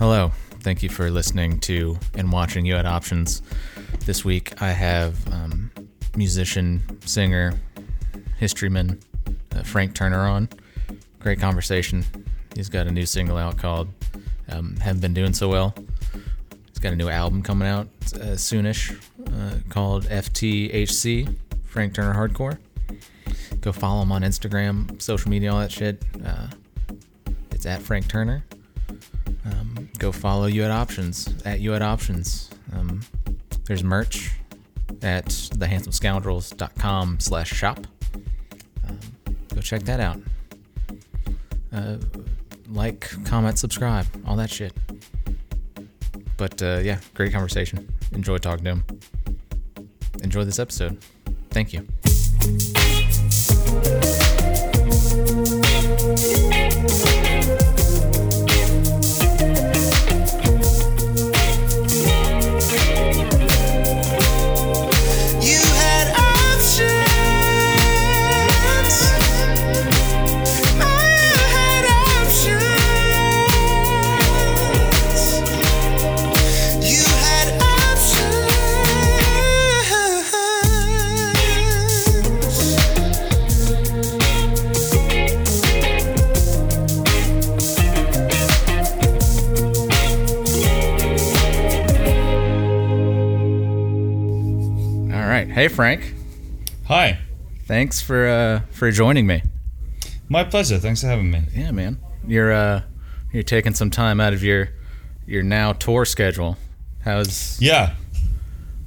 Hello. Thank you for listening to and watching You Had Options. This week I have um, musician, singer, historyman uh, Frank Turner on. Great conversation. He's got a new single out called um, Haven't Been Doing So Well. He's got a new album coming out uh, soonish uh, called FTHC, Frank Turner Hardcore. Go follow him on Instagram, social media, all that shit. Uh, it's at Frank Turner. Go follow you at Options at you at Options. Um, there's merch at thehandsomescoundrels.com slash shop. Um, go check that out. Uh, like, comment, subscribe, all that shit. But uh, yeah, great conversation. Enjoy talking to him. Enjoy this episode. Thank. You Hey, Frank. Hi. Thanks for uh, for joining me. My pleasure. Thanks for having me. Yeah, man. You're uh, you're taking some time out of your your now tour schedule. How's Yeah.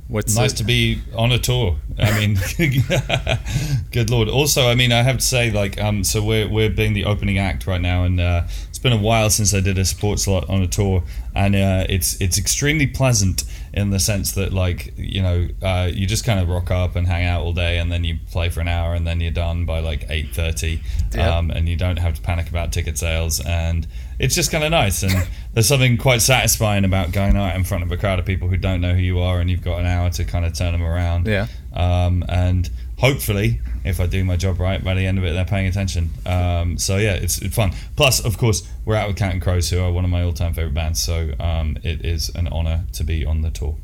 What's Nice it- to be on a tour. I mean, good lord. Also, I mean, I have to say, like, um, so we're we're being the opening act right now, and uh, it's been a while since I did a sports lot on a tour, and uh, it's it's extremely pleasant in the sense that, like, you know, uh, you just kind of rock up and hang out all day, and then you play for an hour, and then you're done by like eight thirty, Yeah. um, and you don't have to panic about ticket sales, and it's just kind of nice. And there's something quite satisfying about going out in front of a crowd of people who don't know who you are, and you've got an hour to kind of turn them around. Yeah. Um, and hopefully, if I do my job right, by the end of it, they're paying attention. Um, so yeah, it's, it's fun. Plus, of course, we're out with Counting Crows, who are one of my all-time favorite bands. So um, it is an honor to be on the tour.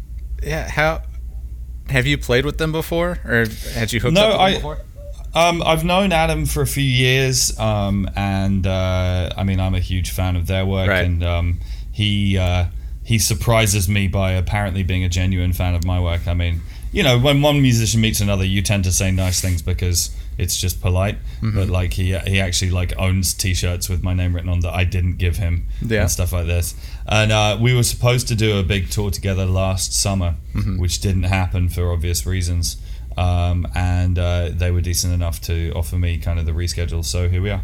yeah? How have you played with them before, or had you hooked No, up with I- them before? Um, I've known Adam for a few years, um, and uh, I mean, I'm a huge fan of their work, Right. and um, he uh, he surprises me by apparently being a genuine fan of my work. I mean, you know, when one musician meets another, you tend to say nice things because it's just polite. Mm-hmm. But like he he actually like owns T-shirts with my name written on that I didn't give him Yeah. and stuff like this. And uh, we were supposed to do a big tour together last summer, Mm-hmm. which didn't happen for obvious reasons. Um, and uh, they were decent enough to offer me kind of the reschedule. So here we are.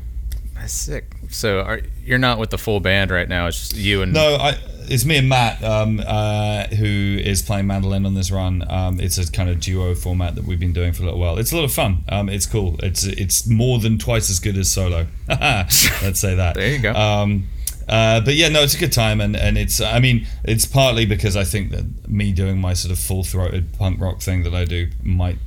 That's sick. So are, you're not with the full band right now. It's just you and No, I, it's me and Matt, um, uh, who is playing mandolin on this run. Um, it's a kind of duo format that we've been doing for a little while. It's a lot of fun. Um, it's cool. It's it's more than twice as good as solo. Let's say that. There you go. Um, uh, but yeah, no, it's a good time, and, and it's I mean it's partly because I think that me doing my sort of full throated punk rock thing that I do might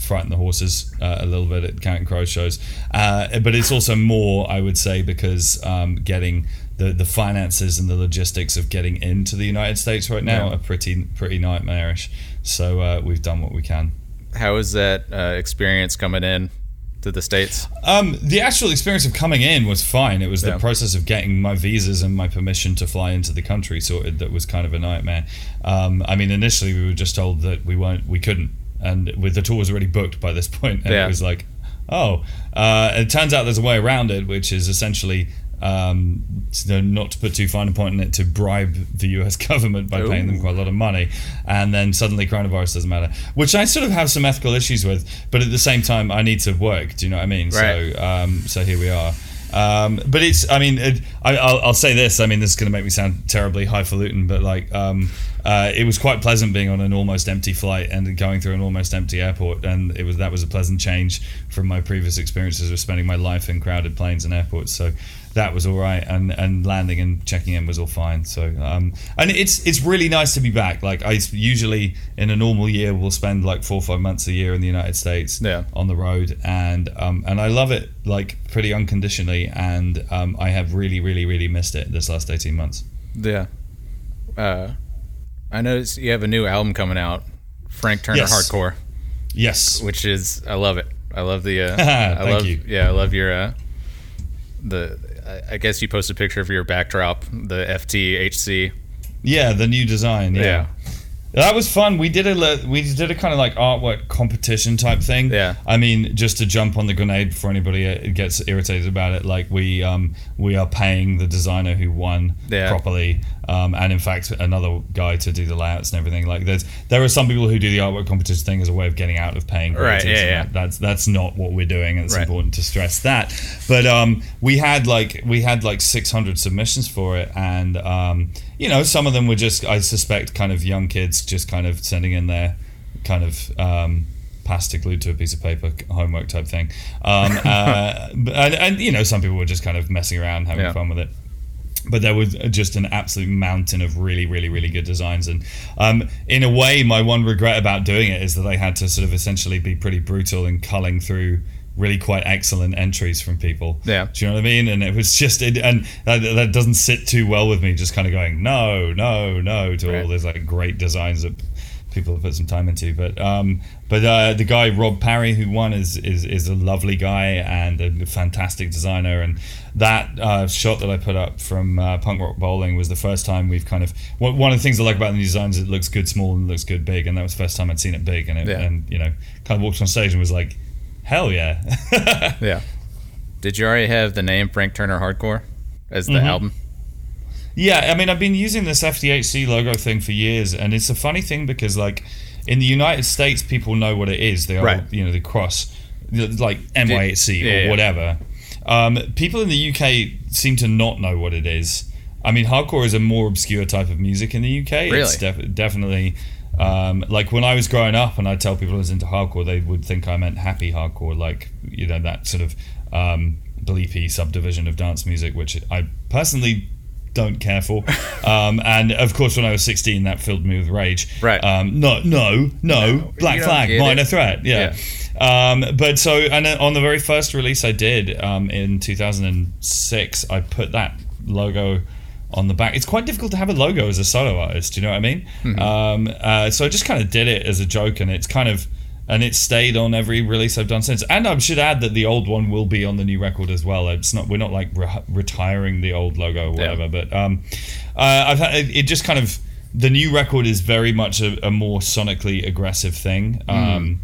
frighten the horses uh, a little bit at Counting Crow shows, uh, but it's also more I would say because um, getting the the finances and the logistics of getting into the United States right now Yeah. are pretty pretty nightmarish. So uh, we've done what we can. How is that uh, experience coming in to the states? Um, the actual experience of coming in was fine. It was the process of getting my visas and my permission to fly into the country sorted that was kind of a nightmare. Um, I mean, initially we were just told that we weren't, we couldn't, and with the tour was already booked by this point, and Yeah. it was like, oh. Uh, it turns out there's a way around it, which is essentially. Um, to not to put too fine a point on it, to bribe the U.S. government by paying them quite a lot of money, and then suddenly coronavirus doesn't matter, which I sort of have some ethical issues with. But at the same time, I need to work. Do you know what I mean? Right. So, um, so here we are. Um, but it's, I mean, it, I, I'll, I'll say this. I mean, this is going to make me sound terribly highfalutin, but like, um, uh, it was quite pleasant being on an almost empty flight and going through an almost empty airport, and it was that was a pleasant change from my previous experiences of spending my life in crowded planes and airports. So that was all right, and and landing and checking in was all fine. So um, and it's it's really nice to be back. Like I usually in a normal year we'll spend like four or five months a year in the United States Yeah. on the road, and um, and I love it like pretty unconditionally, and um, I have really really really missed it this last eighteen months. Yeah. Uh, I noticed you have a new album coming out, Frank Turner Yes. Hardcore, Yes. which is I love it. I love the. Uh, I Thank love, you. Yeah, I love your. Uh, the I- guess you posted a picture of your backdrop, the FTHC. Yeah, the new design. Yeah. Yeah. That was fun. We did a we did a kind of like artwork competition type thing. Yeah. I mean, just to jump on the grenade before anybody uh, gets irritated about it, like we um we are paying the designer who won Yeah. properly, um and in fact another guy to do the layouts and everything. Like there's there are some people who do the artwork competition thing as a way of getting out of paying Right, yeah, yeah. that- That's that's not what we're doing. and It's Right. important to stress that. But um, we had like we had like 600 submissions for it, and um, you know some of them were just I suspect kind of young kids just kind of sending in their kind of um, pasta glued to a piece of paper homework type thing. Um, uh, and, and you know some people were just kind of messing around having Yeah. fun with it but there was just an absolute mountain of really, really, really good designs. And um, in a way, my one regret about doing it is that I had to sort of essentially be pretty brutal in culling through really quite excellent entries from people. Yeah. Do you know what I mean? And it was just, it, and that, that doesn't sit too well with me, just kind of going, no, no, no, to all these like great designs that people have put some time into. But um, but uh, the guy Rob Parry who won is is is a lovely guy and a fantastic designer. And that uh, shot that I put up from uh, Punk Rock Bowling was the first time we've kind of one of the things I like about the new designs is it looks good small and looks good big. And that was the first time I'd seen it big. And it, Yeah. and you know kind of walked on stage and was like, hell yeah. Yeah. Did you already have the name Frank Turner Hardcore as the Mm-hmm. album? Yeah, I mean, I've been using this FTHC logo thing for years, and it's a funny thing because, like, in the United States, people know what it is. They are, Right. you know, the cross, like NYHC Yeah, or yeah. whatever. Um, people in the UK seem to not know what it is. I mean, hardcore is a more obscure type of music in the UK. It's Really? def- definitely. Um, like when I was growing up and I tell people I was into hardcore, they would think I meant happy hardcore, like you know that sort of um, bleepy subdivision of dance music, which I personally don't care for. Um, and of course, when I was 16, that filled me with rage. Right. Um, no, no, no, Black Flag, minor it. threat. Yeah. Um, but so, and on the very first release I did um, in 2006, I put that logo on the back. It's quite difficult to have a logo as a solo artist. Do you know what I mean? Um, uh, so I just kind of did it as a joke, and it's kind of. And it's stayed on every release I've done since. And I should add that the old one will be on the new record as well. It's not we're not like re- retiring the old logo or whatever. But um, uh, I've had, it just kind of the new record is very much a, a more sonically aggressive thing. Um,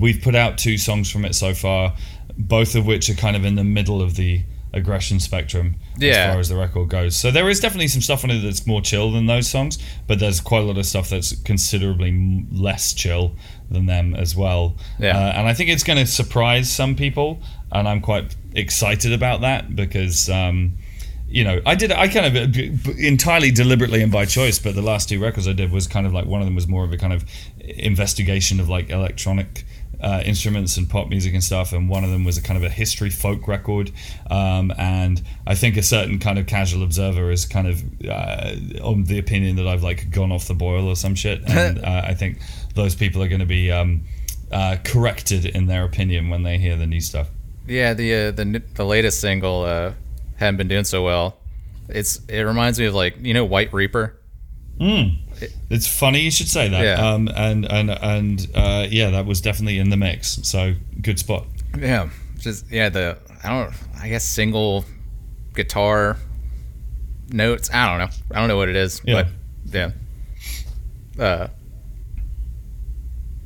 we've put out two songs from it so far, both of which are kind of in the middle of the aggression spectrum Yeah. as far as the record goes. So there is definitely some stuff on it that's more chill than those songs, but there's quite a lot of stuff that's considerably less chill than them as well. Yeah. Uh, and I think it's going to surprise some people, and I'm quite excited about that because. Um, you know, I did. I kind of uh, entirely deliberately and by choice. But the last two records I did was kind of like one of them was more of a kind of investigation of like electronic uh, instruments and pop music and stuff, and one of them was a kind of a history folk record. Um, and I think a certain kind of casual observer is kind of uh, on the opinion that I've like gone off the boil or some shit. And uh, I think those people are going to be um, uh, corrected in their opinion when they hear the new stuff. Yeah, the uh, the the latest single uh, hadn't been doing so well. It's it reminds me of like you know White Reaper. It's funny you should say that. Yeah. Um, and and and uh, yeah, that was definitely in the mix. So good spot. Yeah, just yeah the I don't I guess single guitar notes. I don't know. I don't know what it is, Yeah. but yeah. Uh.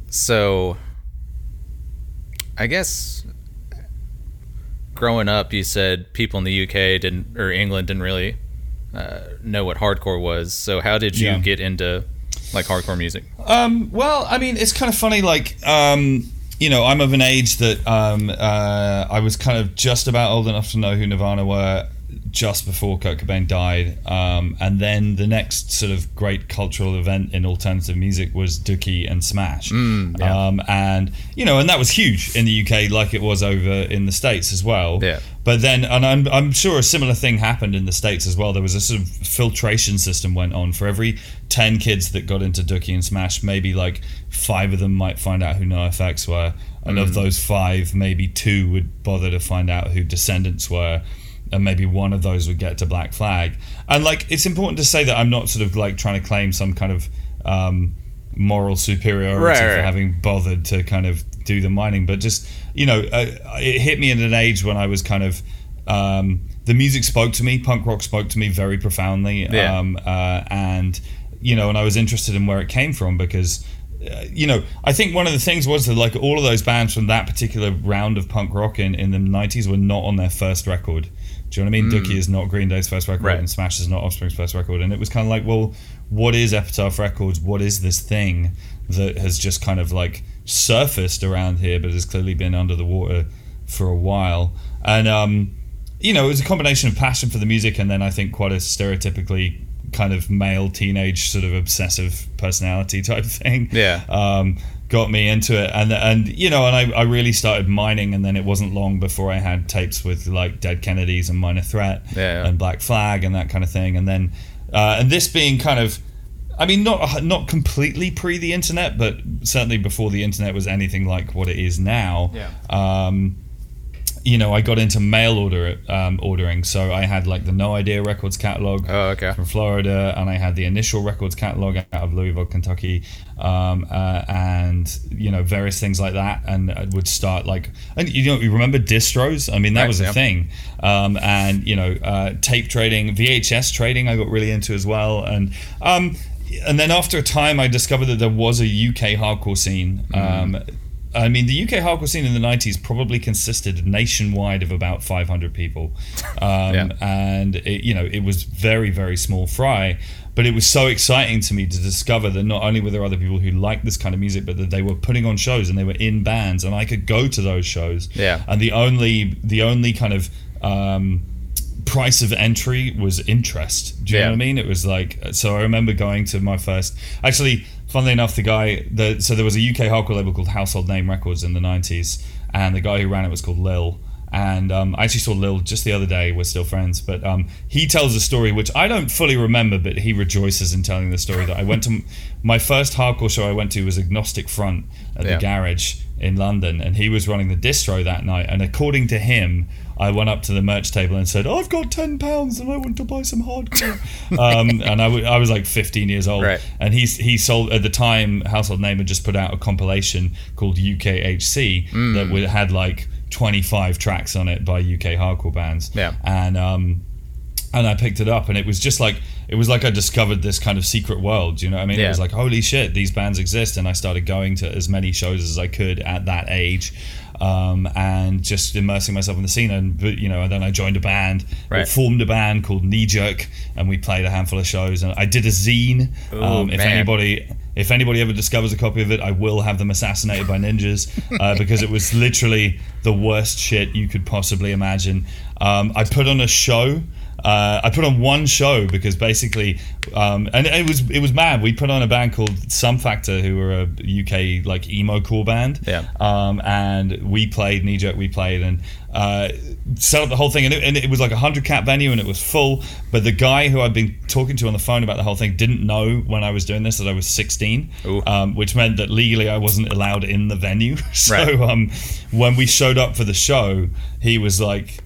So. I guess. Growing up, you said people in the UK didn't or England didn't really uh, know what hardcore was. So how did you Yeah. get into like hardcore music? Um, well, I mean, it's kind of funny. Like, um, you know, I'm of an age that um, uh, I was kind of just about old enough to know who Nirvana were just before Kurt Cobain died. Um, and then the next sort of great cultural event in alternative music was Dookie and Smash. yeah. um, and, you know, and that was huge in the UK like it was over in the States as well. Yeah. But then, and I'm, I'm sure a similar thing happened in the States as well. There was a sort of filtration system went on. For every 10 kids that got into Dookie and Smash, maybe like five of them might find out who NoFX were. And of those five, maybe two would bother to find out who Descendents were. And maybe one of those would get to Black Flag. And like, it's important to say that I'm not sort of like trying to claim some kind of um, moral superiority Right, for right. having bothered to kind of do the mining, but just you know, uh, it hit me at an age when I was kind of. Um, the music spoke to me. Punk rock spoke to me very profoundly, Yeah. um, uh, and you know, and I was interested in where it came from because uh, you know, I think one of the things was that like all of those bands from that particular round of punk rock in, in the 90s were not on their first record. Do you know what I mean? Dookie is not Green Day's first record Right. and Smash is not Offspring's first record. And it was kind of like, well, what is Epitaph Records? What is this thing that has just kind of like surfaced around here but has clearly been under the water for a while? And, um, you know, it was a combination of passion for the music and then I think quite a stereotypically kind of male teenage sort of obsessive personality type thing. Yeah. Um, got me into it and and you know and I, I really started mining and then it wasn't long before I had tapes with like Dead Kennedys and Minor Threat Yeah. and Black Flag and that kind of thing and then uh, and this being kind of I mean not not completely pre the internet but certainly before the internet was anything like what it is now Yeah. um, you know, I got into mail order um, ordering, so I had like the No Idea Records catalog Oh, okay. from Florida, and I had the Initial Records catalog out of Louisville, Kentucky, um, uh, and you know various things like that, and I would start like, and you know, you remember distros? I mean, that Right, was a yeah. thing, um, and you know, uh, tape trading, VHS trading, I got really into as well, and. Um, and then after a time, I discovered that there was a UK hardcore scene. Mm-hmm. I mean, the UK hardcore scene in the 90s probably consisted nationwide of about 500 people. Um, Yeah. And, it, you know, it was very, very small fry. But it was so exciting to me to discover that not only were there other people who liked this kind of music, but that they were putting on shows and they were in bands, and I could go to those shows. Yeah. And the only, the only kind of um, price of entry was interest. Do you Yeah. know what I mean? It was like so. I remember going to my first. Actually, funnily enough, the guy. The so there was a UK hardcore label called Household Name Records in the '90s, and the guy who ran it was called Lil. And um, I actually saw Lil just the other day. We're still friends, but um, he tells a story which I don't fully remember, but he rejoices in telling the story that I went to. My first hardcore show I went to was Agnostic Front at Yeah. the garage in London, and he was running the distro that night. And according to him, I went up to the merch table and said, "I've got ten pounds and I want to buy some hardcore." um, and I, w- I was like 15 years old, Right. and he he sold at the time. Household Name had just put out a compilation called UKHC Mm. that would, had like 25 tracks on it by UK hardcore bands. Yeah. and um, and I picked it up, and it was just like it was like I discovered this kind of secret world. You know, what I mean, it was like holy shit, these bands exist, and I started going to as many shows as I could at that age, um, and just immersing myself in the scene. And you know, and then I joined a band, Right. formed a band called Knee Jerk, and we played a handful of shows. And I did a zine. Ooh, um, if anybody. If anybody ever discovers a copy of it, I will have them assassinated by ninjas uh, because it was literally the worst shit you could possibly imagine. Um, I put on a show. Uh, I put on one show because basically, um, and it was it was mad. We put on a band called Some Factor, who were a UK like emo core band. Yeah. Um, and we played knee jerk. We played and uh, set up the whole thing, and it, and it was like a hundred cap venue, and it was full. But the guy who I'd been talking to on the phone about the whole thing didn't know when I was doing this that I was 16, um, which meant that legally I wasn't allowed in the venue. so Right. um, when we showed up for the show, he was like,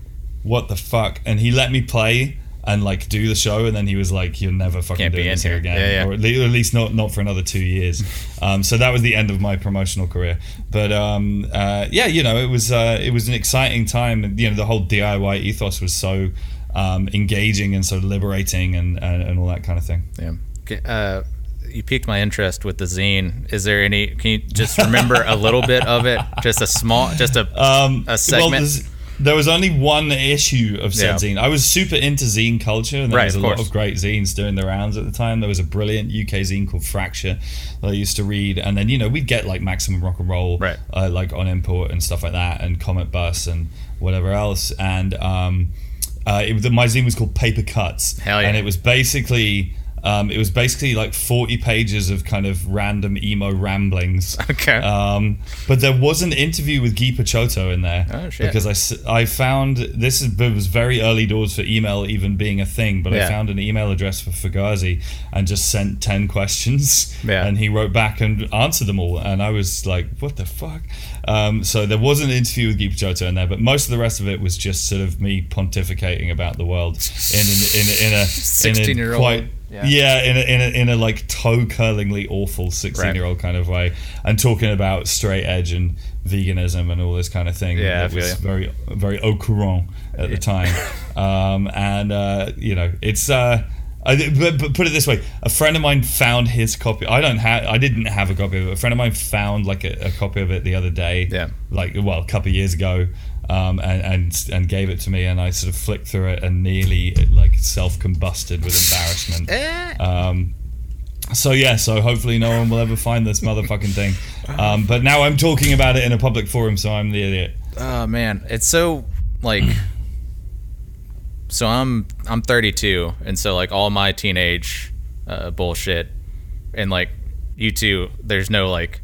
"What the fuck?" And he let me play and like do the show, and then he was like, "You're never fucking Can't be doing in this here here." again, Yeah, yeah. or at least not not for another two years." um, so that was the end of my promotional career. But um, uh, yeah, you know, it was uh, it was an exciting time, and you know, the whole DIY ethos was so. Um, engaging and so liberating and, and, and all that kind of thing. Yeah. Okay, Uh, you piqued my interest with the zine. Is there any? Can you just remember a little bit of it? Just a small, just a Um, a segment. Well, there was only one issue of said Yeah. zine. I was super into zine culture, and there Right, was a of lot of great zines doing the rounds at the time. There was a brilliant UK zine called Fracture that I used to read, and then you know we'd get like Maximum Rock and Roll, Right. uh, like on import and stuff like that, and Cometbus and whatever else, and um, uh, it, the, my zine was called Paper Cuts, Hell yeah. and it was basically. Um, it was basically like 40 pages of kind of random emo ramblings. Okay. Um, but there was an interview with Guy Picciotto in there. Oh, shit. Because I, I found this is, it was very early doors for email even being a thing, but I found an email address for Fugazi and just sent 10 questions. Yeah. And he wrote back and answered them all. And I was like, what the fuck? Um, so there was an interview with Guy Picciotto in there, but most of the rest of it was just sort of me pontificating about the world in, in, in, in a, in a 16-year-old, quite, yeah. yeah, in a, in a, in a like toe curlingly awful 16 year old kind of way. And talking about straight edge and veganism and all this kind of thing Yeah, I that feel was very very au courant at the time. Um, and uh, you know it's uh, I, but, but put it this way a friend of mine found his copy. I don't have I didn't have a copy of it a friend of mine found like a, a copy of it the other day. Yeah. like well a couple of years ago um, and, and and gave it to me and I sort of flicked through it and nearly like self combusted with embarrassment Eh. um, so yeah, so hopefully no one will ever find this motherfucking thing. Um, but now I'm talking about it in a public forum, so I'm the idiot. Oh man, it's so like. so I'm I'm 32, and so like all my teenage uh, bullshit, and like you two, there's no like,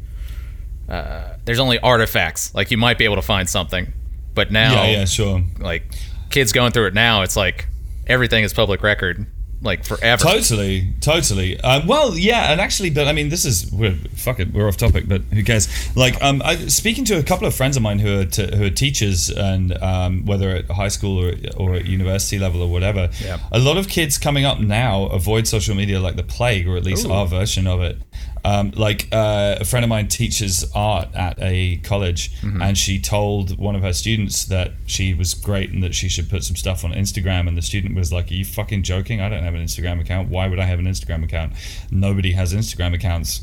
uh, there's only artifacts. Like you might be able to find something, but now Yeah, yeah, sure. like kids going through it now, it's like everything is public record, like forever. Totally, totally. Um, well, yeah, and actually, but I mean, this is we're fuck it, we're off topic, but who cares? Like, um, I, speaking to a couple of friends of mine who are t- who are teachers, and um, whether at high school or or at university level or whatever, Yeah. a lot of kids coming up now avoid social media like the plague, or at least Ooh. our version of it. Um, like uh, a friend of mine teaches art at a college, Mm-hmm. and she told one of her students that she was great and that she should put some stuff on Instagram. And the student was like, "Are you fucking joking? I don't have an Instagram account. Why would I have an Instagram account? Nobody has Instagram accounts."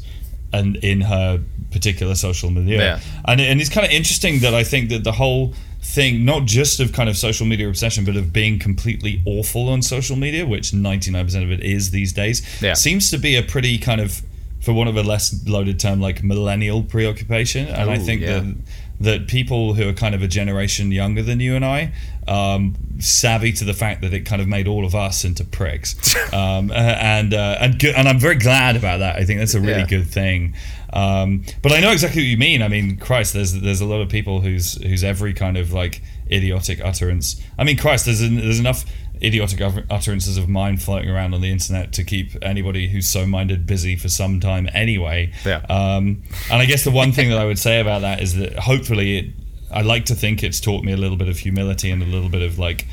And in her particular social media, Yeah. and and it's kind of interesting that I think that the whole thing, not just of kind of social media obsession, but of being completely awful on social media, which ninety nine percent of it is these days, Yeah. seems to be a pretty kind of, for one of a less loaded term, like millennial preoccupation. And I think yeah. that that people who are kind of a generation younger than you and I, um, savvy to the fact that it kind of made all of us into pricks, um, uh, and uh, and good, and I'm very glad about that. I think that's a really Yeah. good thing. Um, but I know exactly what you mean. I mean, Christ, there's there's a lot of people whose whose every kind of like idiotic utterance. I mean, Christ, there's there's enough idiotic utterances of mine floating around on the internet to keep anybody who's so minded busy for some time anyway. Yeah. Um, and I guess the one thing that I would say about that is that hopefully it, I like to think it's taught me a little bit of humility and a little bit of like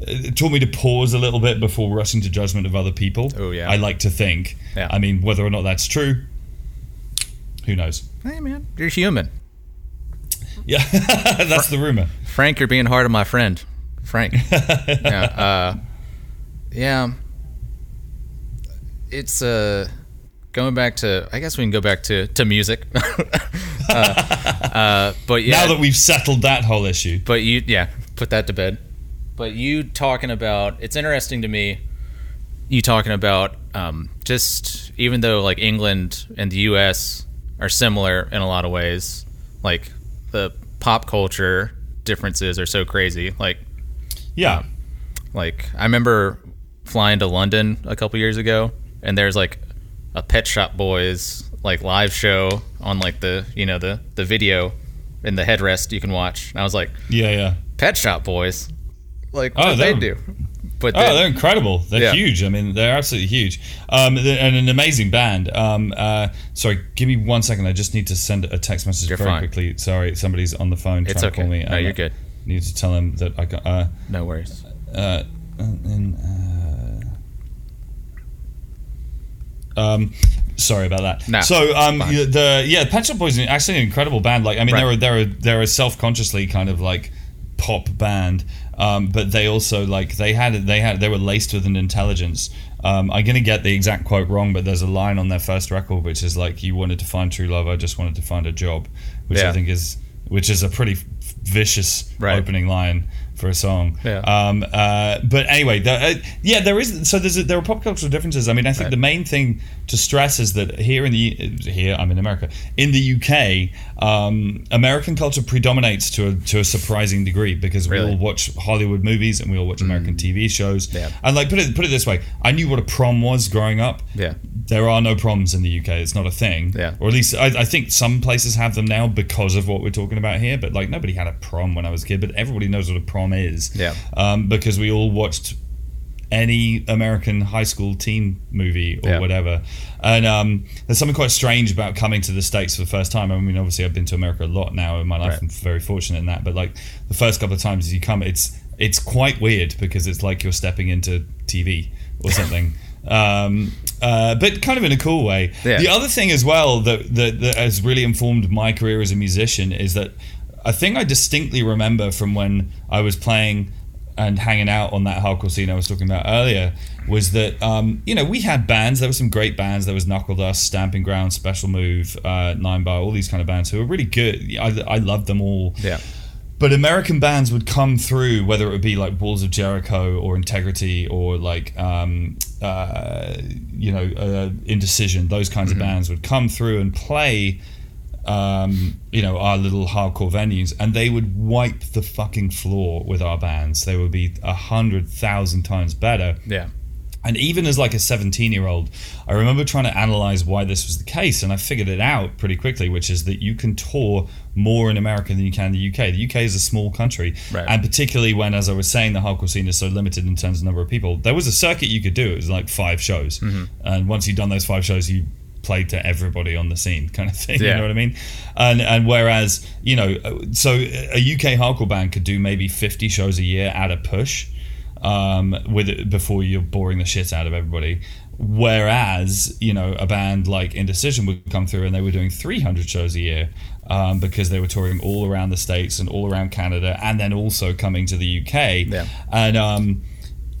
it taught me to pause a little bit before rushing to judgment of other people. Oh, yeah. I like to think. Yeah. I mean, whether or not that's true, who knows? Hey man, you're human. Yeah, that's the rumor. Frank, you're being hard on my friend. Frank. yeah. Uh, yeah. It's uh, going back to. I guess we can go back to to music. uh, uh, but yeah. Now that we've settled that whole issue, but you, yeah, put that to bed. But you talking about. It's interesting to me. You talking about um, just even though like England and the U.S. are similar in a lot of ways, like the pop culture differences are so crazy. Like yeah, like I remember flying to London a couple years ago, and there's like a Pet Shop Boys like live show on like the you know the the video in the headrest you can watch. And I was like, yeah, yeah. Pet Shop Boys, like Oh, what they do? But Oh, then- they're incredible. They're Yeah. huge. I mean, they're absolutely huge. Um, they're- and an amazing band. Um, uh, sorry, give me one second. I just need to send a text message You're very fine. quickly. Sorry, somebody's on the phone It's trying okay. to call me. No, and you're good. Need to tell them that I got. Uh, no worries. uh, and, uh, um, sorry about that. Nah, so um, the yeah, Pet Shop Boys is actually an incredible band. Like I mean, Right. they're a, they're a, they're a self consciously kind of like pop band, um, but they also like they had they had they were laced with an intelligence. Um, I'm gonna get the exact quote wrong, but there's a line on their first record which is like, "You wanted to find true love, I just wanted to find a job," which I think is which is a pretty vicious Right. opening line. for a song. Yeah. Um, uh, but anyway, the, uh, yeah, there is. So there's a, there are pop cultural differences. I mean, I think Right. the main thing to stress is that here in the here I'm in America. In the UK, um, American culture predominates to a, to a surprising degree because we all watch Hollywood movies and we all watch American TV shows. Yeah. And like put it put it this way, I knew what a prom was growing up. Yeah. There are no proms in the UK. It's not a thing. Yeah. Or at least I, I think some places have them now because of what we're talking about here. But like nobody had a prom when I was a kid. But everybody knows what a prom is. Yeah. Um, because we all watched any American high school teen movie or Yeah. whatever. And um, there's something quite strange about coming to the States for the first time. I mean, obviously, I've been to America a lot now in my life. Right. I'm very fortunate in that. But like the first couple of times you come, it's it's quite weird because it's like you're stepping into TV or something. um, uh, but kind of in a cool way. Yeah. The other thing as well that, that that has really informed my career as a musician is that a thing I distinctly remember from when I was playing and hanging out on that hardcore scene I was talking about earlier was that um, you know we had bands. There were some great bands. There was Knuckledust, Stamping Ground, Special Move, uh, Ninebar, all these kind of bands who were really good. I, I loved them all. Yeah. But American bands would come through, whether it would be like Walls of Jericho or Integrity or like, um, uh, you know, uh, Indecision, those kinds of bands would come through and play, um, you know, our little hardcore venues and they would wipe the fucking floor with our bands. They would be a hundred thousand times better. Yeah. And even as like a 17 year old, I remember trying to analyze why this was the case, and I figured it out pretty quickly, which is that you can tour more in America than you can in the UK. The UK is a small country, Right. and particularly when, as I was saying, the hardcore scene is so limited in terms of number of people. There was a circuit you could do. It was like five shows, and once you'd done those five shows, you played to everybody on the scene, kind of thing. You know what I mean? And and whereas you know, so a UK hardcore band could do maybe 50 shows a year at a push um, with it before you're boring the shit out of everybody. Whereas, you know, a band like Indecision would come through and they were doing 300 shows a year um, because they were touring all around the States and all around Canada and then also coming to the UK. Yeah. And um,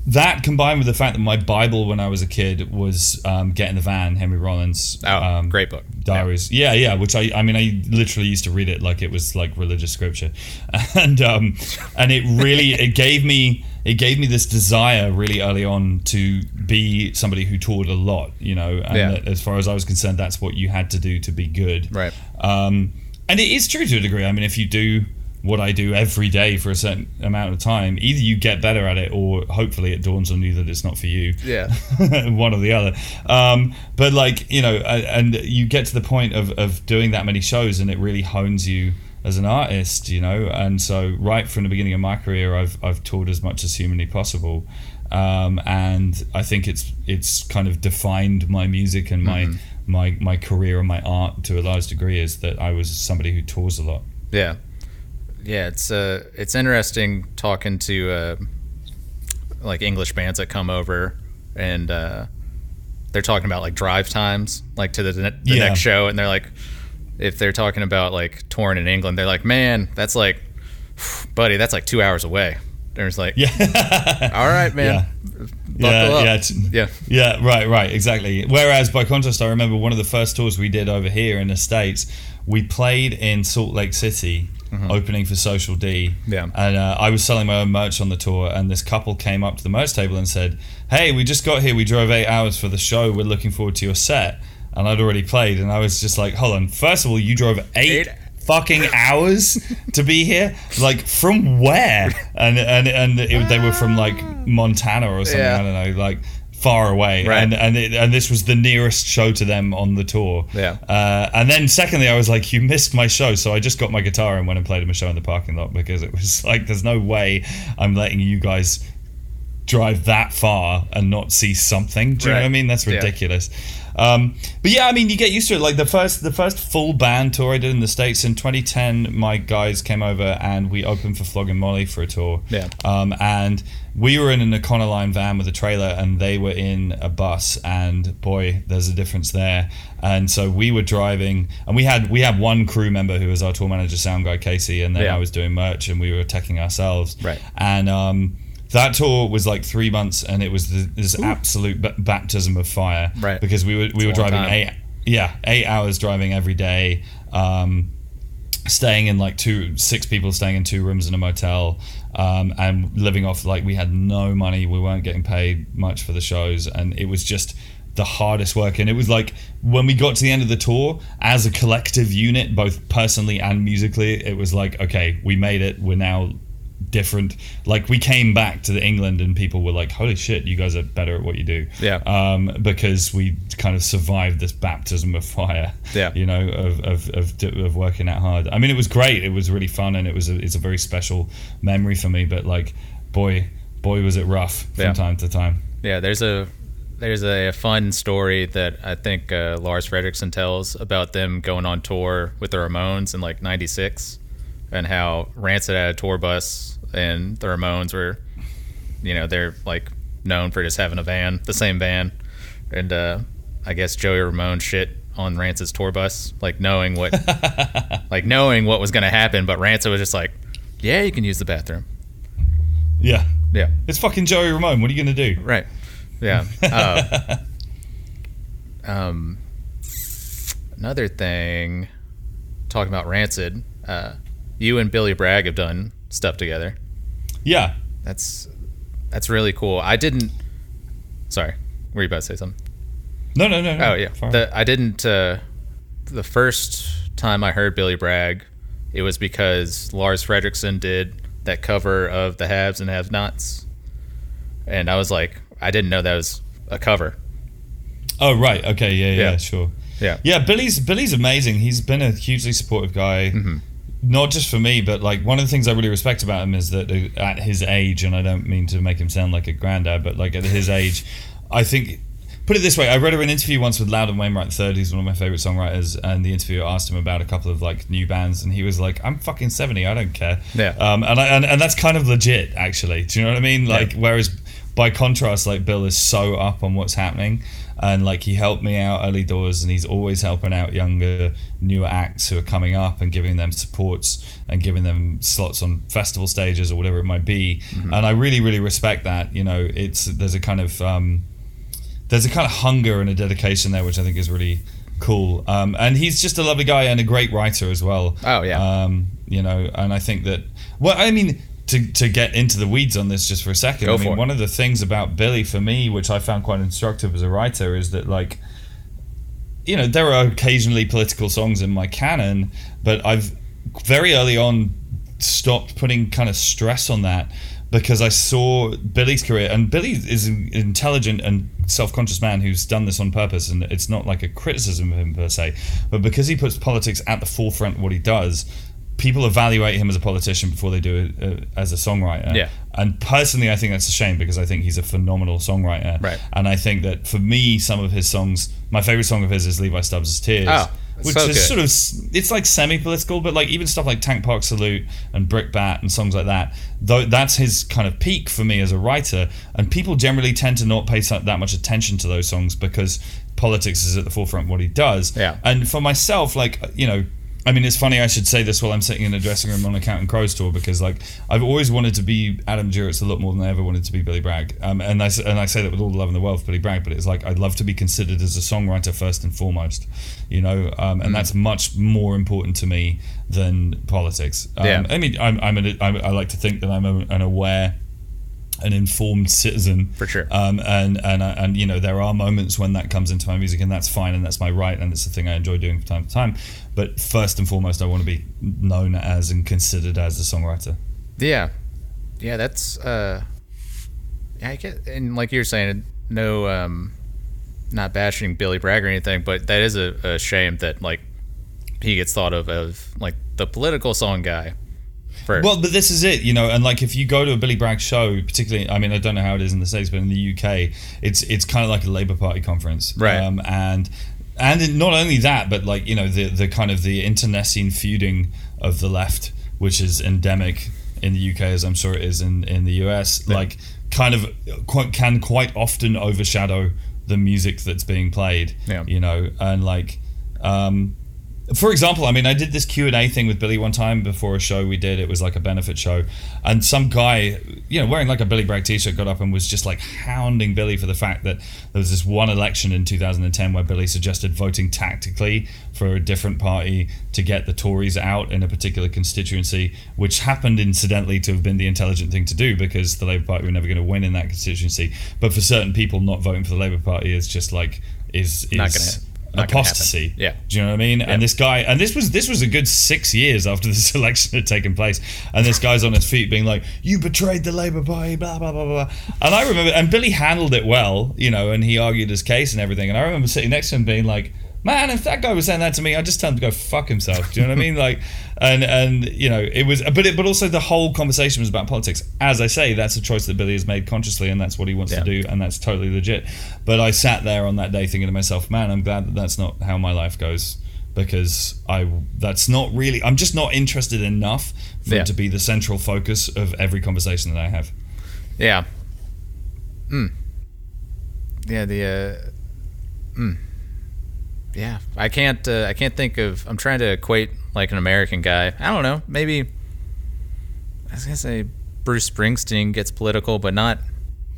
that combined with the fact that my Bible when I was a kid was um, Get in the Van, Henry Rollins. Oh, um, great book. diaries. Yeah. yeah, Which I, I mean, I literally used to read it like it was like religious scripture, and um, and it really it gave me it gave me this desire really early on to be somebody who toured a lot. You know, and Yeah. as far as I was concerned, that's what you had to do to be good. Right. Um, and it is true to a degree. I mean, if you do what I do every day for a certain amount of time, either you get better at it, or hopefully it dawns on you that it's not for you Yeah. one or the other. Um, but like you know, and you get to the point of, of doing that many shows, and it really hones you as an artist, you know. And so, right from the beginning of my career, I've I've toured as much as humanly possible, um, and I think it's it's kind of defined my music and my my my career and my art to a large degree is that I was somebody who tours a lot. Yeah, yeah. It's uh, it's interesting talking to uh, like English bands that come over and uh, they're talking about like drive times, like to the, the Yeah. next show, and they're like, if they're talking about like touring in England, they're like, man, that's like, buddy, that's like two hours away. There's like, Yeah. all right, man, buckle yeah, up. yeah, yeah, Yeah, right, right, exactly. Whereas by contrast, I remember one of the first tours we did over here in the States, we played in Salt Lake City, opening for Social D. Mm-hmm. Yeah. And uh, I was selling my own merch on the tour, and this couple came up to the merch table and said, Hey, we just got here. We drove eight hours for the show. We're looking forward to your set. And I'd already played, and I was just like, Hold on. First of all, you drove eight. Eight- Fucking hours to be here, like from where? And and and it, they were from like Montana or something. Yeah. I don't know, like far away, Right. and and it, and this was the nearest show to them on the tour. Yeah. Uh, and then secondly, I was like, you missed my show, so I just got my guitar and went and played him a show in the parking lot because it was like, there's no way I'm letting you guys drive that far and not see something. Do you know what I mean? That's Yeah. Um, but yeah, I mean, you get used to it. Like the first, the first full band tour I did in the states in 2010, my guys came over and we opened for Flogging Molly for a tour. Yeah. Um, and we were in an Econoline van with a trailer, and they were in a bus. And boy, there's a difference there. And so we were driving, and we had we had one crew member who was our tour manager, sound guy Casey, and then Yeah. I was doing merch, and we were teching ourselves. Right. And um, that tour was like three months, and it was the, this absolute ba- baptism of fire. Right. Because we were we were driving time. eight yeah eight hours driving every day. Um, staying in like two six people staying in two rooms in a motel um, and living off like we had no money we weren't getting paid much for the shows and it was just the hardest work and it was like when we got to the end of the tour as a collective unit both personally and musically it was like okay we made it we're now different like we came back to the england and people were like holy shit you guys are better at what you do Yeah. um, because we kind of survived this baptism of fire Yeah. you know of, of, of, of working out hard i mean it was great it was really fun and it was a, it's a very special memory for me but like boy boy was it rough from Yeah. time to time Yeah, there's a there's a fun story that I think uh, Lars Frederiksen tells about them going on tour with the Ramones in like '96, and how Rancid had a tour bus, and the Ramones were, you know, they're like known for just having a van, the same van, and uh, I guess Joey Ramone shit on Rancid's tour bus, like knowing what, like knowing what was gonna happen, but Rancid was just like, yeah, you can use the bathroom. yeah Yeah. it's fucking joey ramone what are you gonna do Right. Yeah. Uh, um, another thing, talking about Rancid, uh, you and Billy Bragg have done stuff together. yeah That's that's really cool. I didn't. Sorry, were you about to say something? no no no, no. Oh yeah, the, I didn't. Uh, the first time I heard Billy Bragg, it was because Lars Frederiksen did that cover of the Haves and Have Nots, and I was like, I didn't know that was a cover. oh right okay yeah yeah, Yeah. sure Yeah. Yeah, Billy's Billy's amazing. He's been a hugely supportive guy, not just for me, but like one of the things I really respect about him is that uh, at his age, and I don't mean to make him sound like a granddad, but like at his age, I think. Put it this way: I read an interview once with Loudon Wainwright III. He's one of my favorite songwriters, and the interviewer asked him about a couple of like new bands, and he was like, "I'm fucking seventy. I don't care." Yeah. Um, and, I, and and that's kind of legit, actually. Do you know what I mean? Like, whereas by contrast, like Bill is so up on what's happening, and like he helped me out early doors, and he's always helping out younger, newer acts who are coming up and giving them supports and giving them slots on festival stages or whatever it might be. And I really, really respect that. You know, it's there's a kind of um, there's a kind of hunger and a dedication there, which I think is really cool. Um, and he's just a lovely guy and a great writer as well. Oh, yeah. Um, you know, and I think that well, I mean, to to get into the weeds on this just for a second, Go I mean, it. one of the things about Billy for me, which I found quite instructive as a writer, is that like you know, there are occasionally political songs in my canon, but I've very early on stopped putting kind of stress on that because I saw Billy's career, and Billy is an intelligent and self-conscious man who's done this on purpose, and it's not like a criticism of him per se, but because he puts politics at the forefront of what he does, people evaluate him as a politician before they do it uh, as a songwriter. Yeah. And personally, I think that's a shame because I think he's a phenomenal songwriter. Right. And I think that for me, some of his songs, my favorite song of his is Levi Stubbs' Tears. Oh, which so is good. sort of it's like semi-political, but like even stuff like Tank Park Salute and Brickbat and songs like that. Though that's his kind of peak for me as a writer, and people generally tend to not pay that much attention to those songs because politics is at the forefront of what he does. Yeah. And for myself, like you know, I mean, it's funny I should say this while I'm sitting in a dressing room on a Counting Crows tour because like I've always wanted to be Adam Duritz a lot more than I ever wanted to be Billy Bragg. Um, and I and I say that with all the love in the world for Billy Bragg, but it's like I'd love to be considered as a songwriter first and foremost, you know, um, and that's much more important to me than politics. Um, Yeah. I mean, I'm, I'm, an, I'm I like to think that I'm a, an aware an informed citizen For sure. um, and and and you know there are moments when that comes into my music and that's fine and that's my right and it's the thing I enjoy doing from time to time but first and foremost I want to be known as and considered as a songwriter Yeah, yeah, that's uh, yeah, I get, and like you're saying, no, um, not bashing Billy Bragg or anything, but that is a, a shame that like he gets thought of as like the political song guy. First. Well, but this is it, you know, and like if you go to a Billy Bragg show, particularly, I mean, I don't know how it is in the states, but in the UK, it's it's kind of like a Labour Party conference, Right. Um, and and not only that, but like you know, the the kind of the internecine feuding of the left, which is endemic in the UK, as I'm sure it is in in the US, like kind of quite, can quite often overshadow the music that's being played, Yeah. you know, and like. Um, for example, I mean, I did this Q and A thing with Billy one time before a show we did. It was like a benefit show, and some guy, you know, wearing like a Billy Bragg t-shirt, got up and was just like hounding Billy for the fact that there was this one election in 2010 where Billy suggested voting tactically for a different party to get the Tories out in a particular constituency, which happened incidentally to have been the intelligent thing to do because the Labour Party were never going to win in that constituency. But for certain people, not voting for the Labour Party is just like is is Not gonna hap- not gonna apostasy. Yeah. Do you know what I mean? And this guy, and this was this was a good six years after this election had taken place, and this guy's on his feet being like, "You betrayed the Labour Party," blah blah blah blah. And I remember, and Billy handled it well, you know, and he argued his case and everything. And I remember sitting next to him being like. Man, if that guy was saying that to me, I'd just tell him to go fuck himself. Do you know what I mean? Like, and and you know, it was, but it, but also the whole conversation was about politics. As I say, that's a choice that Billy has made consciously, and that's what he wants Yeah. to do, and that's totally legit. But I sat there on that day thinking to myself, man, I'm glad that that's not how my life goes because I that's not really I'm just not interested enough for Yeah. it to be the central focus of every conversation that I have. Yeah. Mm. Yeah, the uh mm. Yeah, I can't uh, I can't think of I'm trying to equate like an American guy. I don't know. Maybe I was to say Bruce Springsteen gets political, but not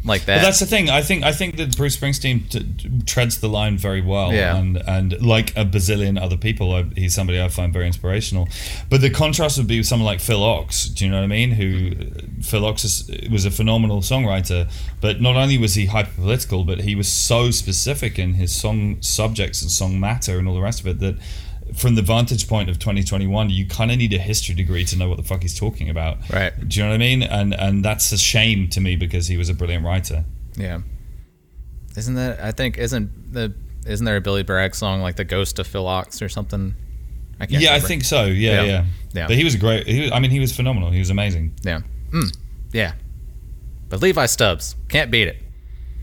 like that. But that's the thing. I think I think that Bruce Springsteen t- t- treads the line very well, Yeah. and and like a bazillion other people, I, he's somebody I find very inspirational. But the contrast would be with someone like Phil Ochs. Do you know what I mean? Who mm-hmm. Phil Ochs is, was a phenomenal songwriter, but not only was he hyper political, but he was so specific in his song subjects and song matter and all the rest of it that. From the vantage point of 2021, you kind of need a history degree to know what the fuck he's talking about. Right. Do you know what I mean? And and that's a shame to me because he was a brilliant writer. yeah. Isn't that I think isn't the isn't there a Billy Bragg song like The Ghost of Phil Ochs or something? I can't Yeah, I think so. Yeah, Yeah. yeah. Yeah. But he was a great. He was, I mean, he was phenomenal. He was amazing. Yeah. Mm. Yeah. But Levi Stubbs can't beat it.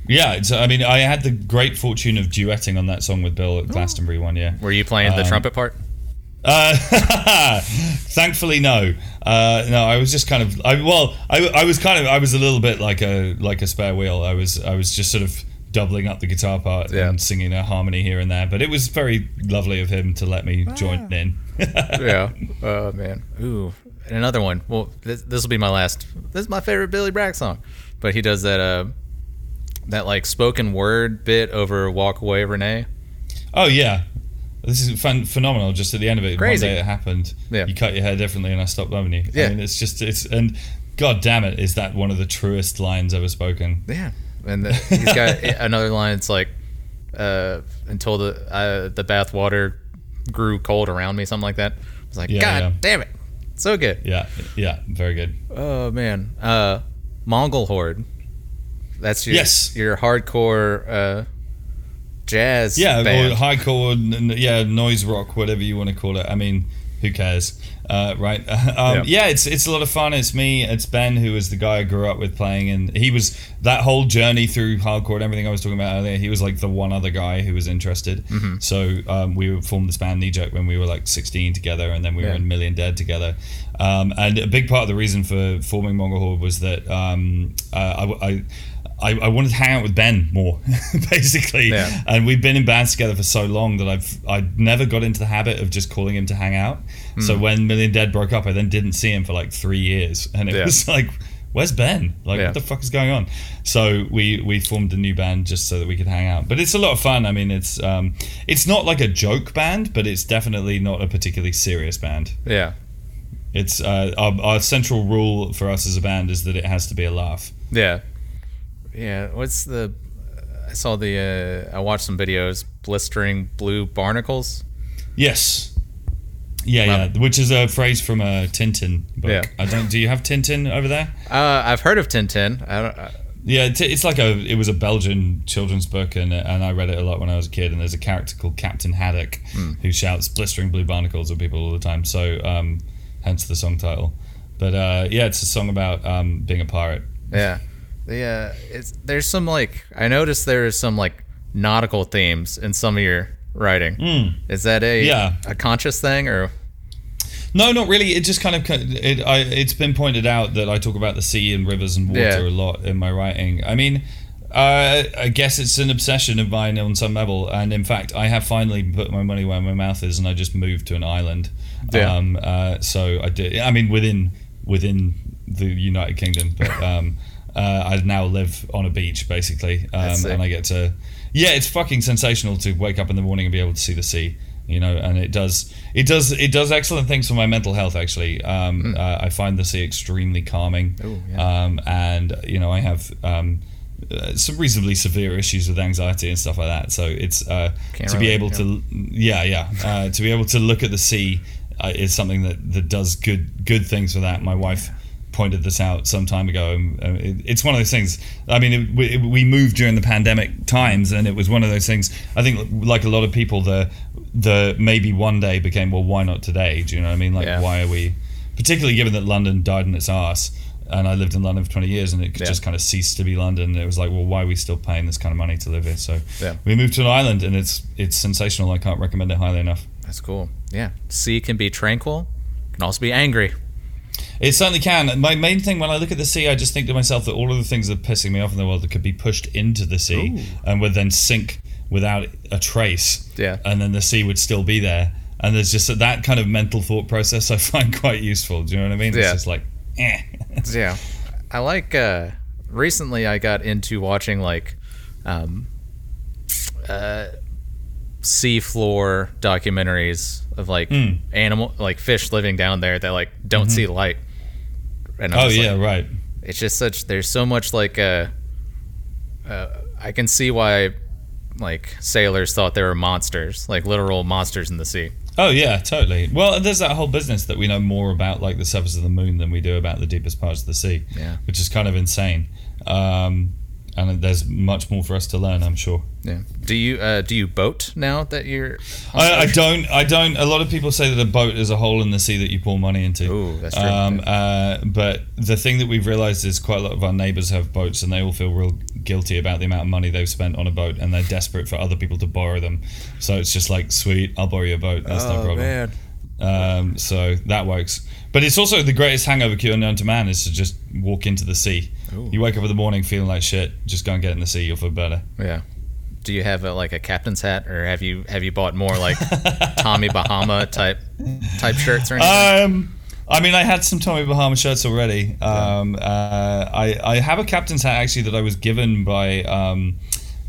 Yeah. It's, I mean, I had the great fortune of duetting on that song with Bill at Glastonbury one year. Were you playing the Um, trumpet part? Uh, thankfully, no. Uh, no, I was just kind of. I well, I, I was kind of. I was a little bit like a like a spare wheel. I was I was just sort of doubling up the guitar part Yeah. and singing a harmony here and there. But it was very lovely of him to let me join in. yeah. Oh man. Ooh. And another one. Well, this this will be my last. This is my favorite Billy Bragg song. But he does that uh that like spoken word bit over "Walk Away, Renee." Oh yeah, this is fun, phenomenal. Just at the end of it, Crazy. one day it happened. Yeah. You cut your hair differently, and I stopped loving you. Yeah. I mean, it's just it's and god damn it, is that one of the truest lines ever spoken? Yeah. And the, he's got another line. It's like uh until the uh, the bath water grew cold around me, something like that. I was like, Yeah, God yeah. damn it, so good. Yeah, yeah, very good. Oh man, uh, Mongol Horde. That's your Yes. your hardcore uh, jazz. Yeah, band. or hardcore, yeah, noise rock, whatever you want to call it. I mean, who cares, uh, right? Um, Yeah. yeah. it's it's a lot of fun. It's me, it's Ben, who was the guy I grew up with playing, and he was that whole journey through hardcore and everything I was talking about earlier. He was like the one other guy who was interested. Mm-hmm. So um, we formed this band Knee Jerk when we were like 16 together, and then we Yeah. were in Million Dead together. Um, and a big part of the reason for forming Mongol Horde was that um, uh, I. I I, I wanted to hang out with Ben more, basically, Yeah. and we've been in bands together for so long that I've I never got into the habit of just calling him to hang out. Hmm. So when Million Dead broke up, I then didn't see him for like three years, and it Yeah. was like, "Where's Ben? Like, Yeah. what the fuck is going on?" So we we formed a new band just so that we could hang out. But it's a lot of fun. I mean, it's um, it's not like a joke band, but it's definitely not a particularly serious band. yeah, It's uh, our, our central rule for us as a band is that it has to be a laugh. yeah, yeah. What's the? I saw the. Uh, I watched some videos. Blistering blue barnacles. Yes. Yeah, yeah, which is a phrase from a Tintin book. Yeah. I don't. Do you have Tintin over there? Uh, I've heard of Tintin. I don't. I, Yeah, it's, it's like a. It was a Belgian children's book, and and I read it a lot when I was a kid. And there's a character called Captain Haddock who shouts "blistering blue barnacles" at people all the time. So, um, hence the song title. But uh, yeah, it's a song about um, being a pirate. yeah, Uh, it's there's some like I noticed there's some like nautical themes in some of your writing. Is that a Yeah. a conscious thing or? No, not really. It just kind of it. I, it's been pointed out that I talk about the sea and rivers and water Yeah. a lot in my writing. I mean, Uh, I guess it's an obsession of mine on some level, and in fact, I have finally put my money where my mouth is, and I just moved to an island. Yeah. Um, uh, so I did. I mean, within within the United Kingdom, but um, uh, I now live on a beach basically, um, and I get to. Yeah, it's fucking sensational to wake up in the morning and be able to see the sea. You know, and it does it does it does excellent things for my mental health. Actually, um, uh, I find the sea extremely calming. Ooh, yeah. Um, and you know, I have um, uh, some reasonably severe issues with anxiety and stuff like that. So it's uh, to be relate, able to, yeah, yeah, uh, to be able to look at the sea uh, is something that that does good good things for that. My wife pointed this out some time ago. And, uh, it, it's one of those things. I mean, it, we, we moved during the pandemic times, and it was one of those things. I think, like a lot of people, the the maybe one day became well, why not today? Do you know what I mean? Like, Yeah. why are we? Particularly given that London died in its arse, and I lived in London for 20 years, and it Yeah. just kind of ceased to be London. It was like, well, why are we still paying this kind of money to live here? So Yeah. we moved to an island, and it's it's sensational. I can't recommend it highly enough. That's cool. Yeah. Sea can be tranquil, can also be angry. It certainly can. My main thing when I look at the sea, I just think to myself that all of the things that are pissing me off in the world that could be pushed into the sea and would then sink without a trace. Yeah. And then the sea would still be there. And there's just that kind of mental thought process I find quite useful. Do you know what I mean? Yeah. It's just like, eh. Yeah. I like uh recently I got into watching like um uh sea floor documentaries of like Hmm. animal like fish living down there that like don't see light. And oh just like- yeah, right. it's just such there's so much like uh, uh I can see why like sailors thought there were monsters, like literal monsters in the sea. Oh yeah, totally. Well, there's that whole business that we know more about like the surface of the moon than we do about the deepest parts of the sea. Yeah. Which is kind of insane. Um, and there's much more for us to learn, I'm sure. Yeah. Do you uh do you boat now that you're I, I don't. I don't. A lot of people say that a boat is a hole in the sea that you pour money into. Ooh, that's true. Um, uh, but the thing that we've realized is quite a lot of our neighbors have boats, and they all feel real guilty about the amount of money they've spent on a boat, and they're desperate for other people to borrow them. So it's just like, sweet, I'll borrow your boat. That's no problem. Um, so that works. But it's also the greatest hangover cure known to man is to just walk into the sea. Ooh. You wake up in the morning feeling like shit. Just go and get in the sea. You'll feel better. Yeah. Do you have a, like a captain's hat, or have you have you bought more like Tommy Bahama type type shirts or anything? Um, I mean, I had some Tommy Bahama shirts already. Um, uh, I I have a captain's hat actually that I was given by um,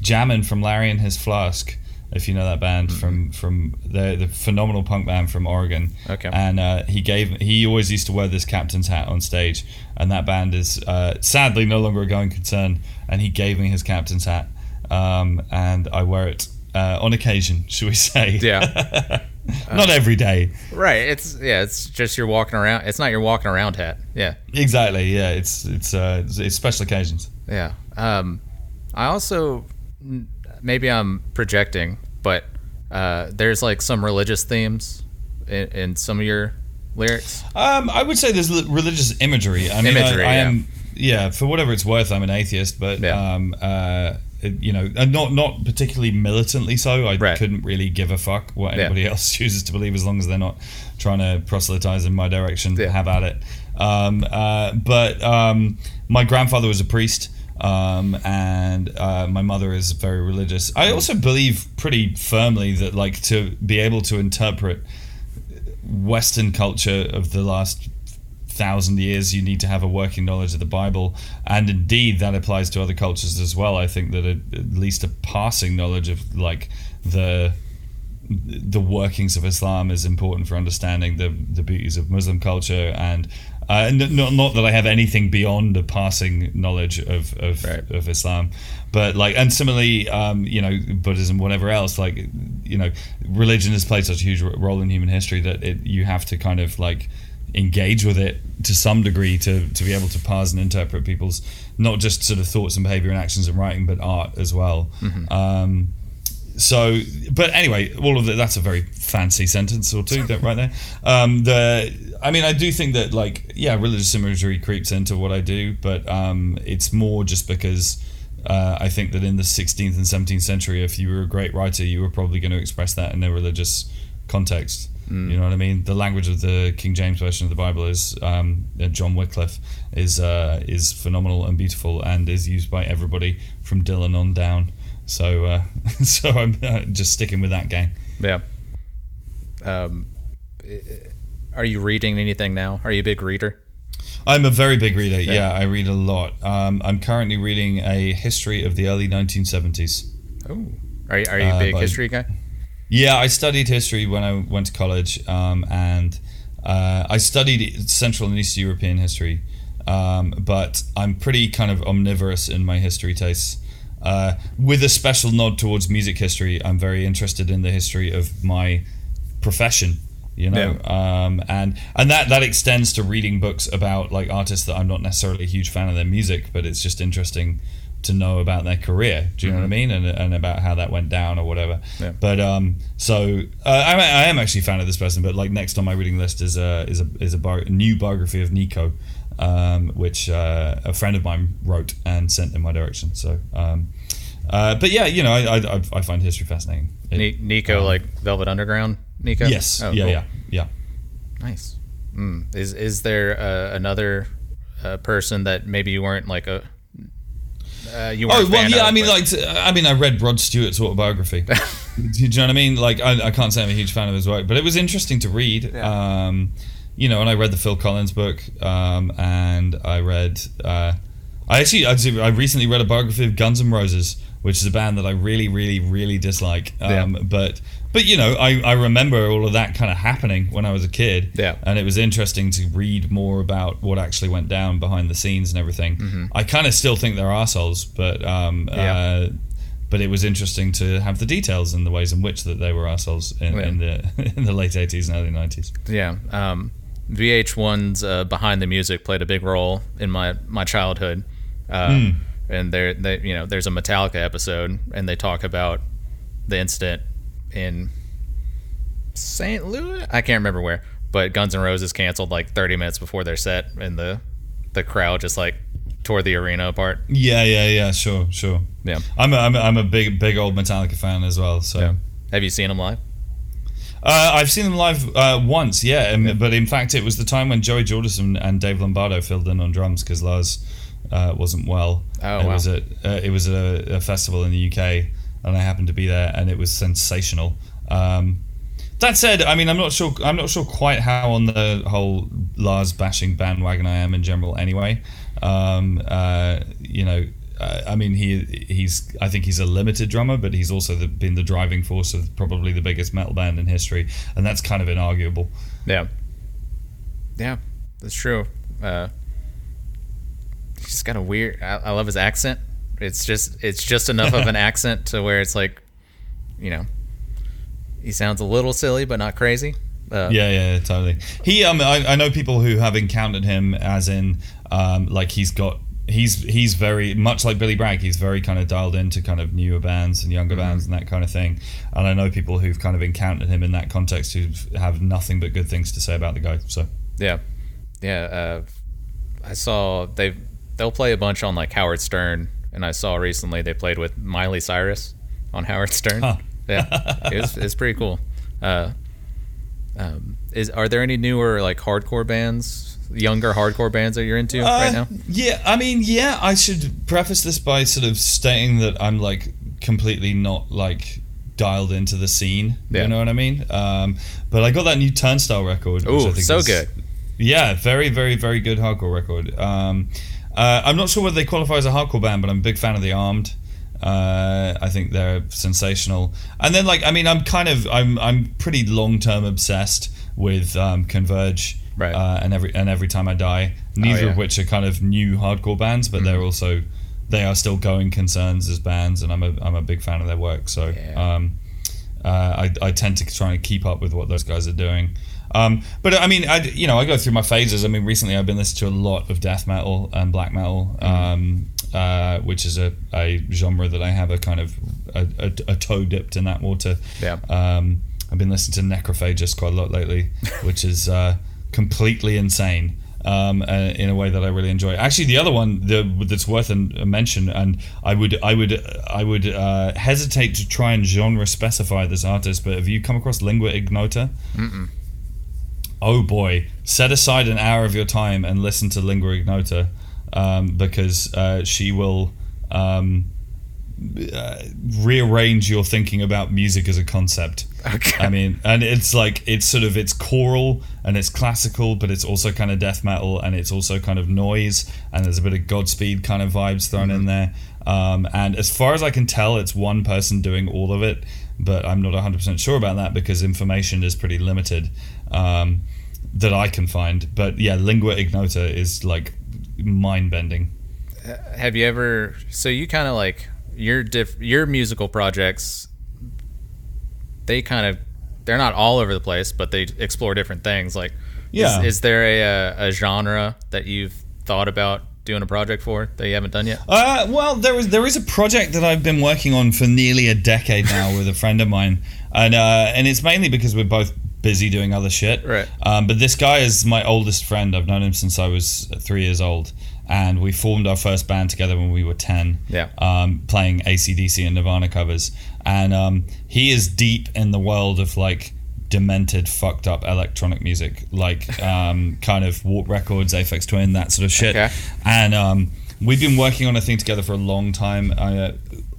Jamin from Larry and His Flask. If you know that band from from the the phenomenal punk band from Oregon. Okay. And uh, he gave he always used to wear this captain's hat on stage, and that band is uh, sadly no longer a going concern. And he gave me his captain's hat, um, and I wear it uh, on occasion, should we say? Yeah. Not every day. right. It's yeah. It's just you're walking around. It's not your walking around hat. Yeah. Exactly. Yeah. It's it's uh, it's, it's special occasions. Yeah. Um, I also maybe I'm projecting, but uh, there's like some religious themes in, in some of your lyrics. Um, I would say there's li- religious imagery. I mean, Imagery, I, I yeah. am. Yeah. For whatever it's worth, I'm an atheist, but Yeah. um, uh, you know, not not particularly militantly so. I Right. couldn't really give a fuck what Yeah. anybody else chooses to believe, as long as they're not trying to proselytize in my direction. Yeah. Have at it. Um, uh, but um, my grandfather was a priest. Um, and uh, my mother is very religious. I also believe pretty firmly that, like, to be able to interpret Western culture of the last thousand years, you need to have a working knowledge of the Bible, and indeed that applies to other cultures as well. I think that a, at least a passing knowledge of like the the workings of Islam is important for understanding the the beauties of Muslim culture and. Uh, n- not, not that I have anything beyond a passing knowledge of of, Right. of Islam, but like, and similarly, um, you know, Buddhism, whatever else, like, you know, religion has played such a huge role in human history that it, you have to kind of like engage with it to some degree to to be able to parse and interpret people's not just sort of thoughts and behavior and actions and writing, but art as well. Um, so, but anyway, all of that, that's a very fancy sentence or two that right there. Um, the, I mean, I do think that like, yeah, religious imagery creeps into what I do, but um, it's more just because uh, I think that in the 16th and 17th century, if you were a great writer, you were probably going to express that in a religious context. You know what I mean? The language of the King James version of the Bible is um, uh, John Wycliffe is uh, is phenomenal and beautiful and is used by everybody from Dylan on down. So uh, so I'm uh, just sticking with that game. Yeah. Um, are you reading anything now? Are you a big reader? I'm a very big reader. Yeah, I read a lot. Um, I'm currently reading a history of the early 1970s. Oh, are you, are you a Uh, big by- history guy? Yeah, I studied history when I went to college, um, and uh, I studied Central and East European history. Um, but I'm pretty kind of omnivorous in my history tastes. Uh, with a special nod towards music history, I'm very interested in the history of my profession. You know, um, and and that that extends to reading books about like artists that I'm not necessarily a huge fan of their music, but it's just interesting to know about their career. Do you know what I mean? And, and about how that went down or whatever. Yeah. But um, so uh, I, I am actually a fan of this person. But like next on my reading list is a is a is a, bar, a new biography of Nico, um, which uh, a friend of mine wrote and sent in my direction. So. Um, uh, but yeah, you know, I, I, I find history fascinating. It- Ni- Nico, um, like Velvet Underground. Nico. yes, Oh, yeah, cool. yeah, yeah. Nice. Mm. Is is there uh, another uh, person that maybe you weren't like a uh, you weren't Oh well, yeah. of, I mean, but- like, I mean, I read Rod Stewart's autobiography. Do you know what I mean? Like, I, I can't say I'm a huge fan of his work, but it was interesting to read. Um, you know, and I read the Phil Collins book, um, and I read. Uh, I actually, I recently read a biography of Guns N' Roses, which is a band that I really, really, really dislike. Um, Yeah. But, but you know, I, I remember all of that kind of happening when I was a kid. Yeah. And it was interesting to read more about what actually went down behind the scenes and everything. I kind of still think they're assholes, but um, Mm-hmm. Yeah. uh, but it was interesting to have the details and the ways in which that they were assholes in, Yeah. in the in the late eighties and early nineties. yeah. Um, VH1's uh, Behind the Music played a big role in my my childhood. Uh, Hmm. And there, they, you know, there's a Metallica episode, and they talk about the incident in St. Louis. I can't remember where, but Guns N' Roses canceled like 30 minutes before their set, and the the crowd just like tore the arena apart. Yeah, yeah, yeah. Sure, sure. Yeah. I'm a, I'm a, I'm a big big old Metallica fan as well. So. Yeah. Have you seen them live? Uh, I've seen them live uh, once, yeah, um, but in fact, it was the time when Joey Jordison and Dave Lombardo filled in on drums because Lars uh, wasn't well. Oh, it wow. was at uh, it was a, a festival in the UK, and I happened to be there, and it was sensational. Um, that said, I mean, I'm not sure. I'm not sure quite how on the whole Lars bashing bandwagon I am in general. Anyway, um, uh, you know, uh, I mean, he he's. I think he's a limited drummer, but he's also the, been the driving force of probably the biggest metal band in history, and that's kind of inarguable. Yeah. Yeah, that's true. Uh, he's got a weird. I, I love his accent. It's just it's just enough of an accent to where it's like, you know, he sounds a little silly but not crazy. Uh, Yeah, yeah, totally. He, um, I, I know people who have encountered him as in, um, like he's got, he's he's very much like Billy Bragg. He's very kind of dialed into kind of newer bands and younger bands and that kind of thing. And I know people who've kind of encountered him in that context who have nothing but good things to say about the guy. So Yeah, yeah. Uh, I saw they they'll play a bunch on like Howard Stern, and I saw recently they played with Miley Cyrus on Howard Stern. Huh. Yeah, it's it's pretty cool. Uh, um, is are there any newer like hardcore bands, younger hardcore bands that you're into right now? Uh, Yeah, I mean, yeah, I should preface this by sort of stating that I'm like completely not like dialed into the scene. Yeah. You know what I mean? Um, but I got that new Turnstile record. which I Ooh, think so is- good. Yeah, very, very, very good hardcore record. Um, uh, I'm not sure whether they qualify as a hardcore band, but I'm a big fan of the Armed. Uh, I think they're sensational. And then, like, I mean, I'm kind of, I'm, I'm pretty long term obsessed with um, Converge, Right. Uh, and every and every time I die. Neither yeah. of which are kind of new hardcore bands, but they're also, they are still going concerns as bands, and I'm a, I'm a big fan of their work. So, Yeah. um, uh, I, I tend to try and keep up with what those guys are doing. Um, but I mean, I, you know, I go through my phases. I mean, recently I've been listening to a lot of death metal and black metal, um, uh, which is a, a genre that I have a kind of a, a, a toe dipped in that water. Yeah. Um, I've been listening to Necrophagist quite a lot lately, which is uh, completely insane. um, uh, in a way that I really enjoy. Actually, the other one the, that's worth a, a mention, and I would I would I would uh, hesitate to try and genre specify this artist, but have you come across Lingua Ignota? Oh boy, set aside an hour of your time and listen to Lingua Ignota um, because uh, she will um, uh, rearrange your thinking about music as a concept. Okay. I mean, and it's like it's sort of it's choral and it's classical, but it's also kind of death metal and it's also kind of noise and there's a bit of Godspeed kind of vibes thrown in there. Um, and as far as I can tell, it's one person doing all of it, but I'm not 100% sure about that because information is pretty limited um, that I can find. But yeah, Lingua Ignota is like mind bending. Have you ever? So you kind of like your diff, your musical projects. They kind of, they're not all over the place, but they explore different things. Like, Yeah. is, is there a, a a genre that you've thought about doing a project for that you haven't done yet? Uh, well, there is there is a project that I've been working on for nearly a decade now with a friend of mine, and uh, and it's mainly because we're both busy doing other shit. Right. Um, but this guy is my oldest friend. I've known him since I was three years old, and we formed our first band together when we were ten. Yeah. Um, playing ACDC and Nirvana covers, and um, he is deep in the world of like demented, fucked up electronic music, like um, kind of Warp Records, Aphex Twin, that sort of shit. Okay. And um, we've been working on a thing together for a long time. Uh,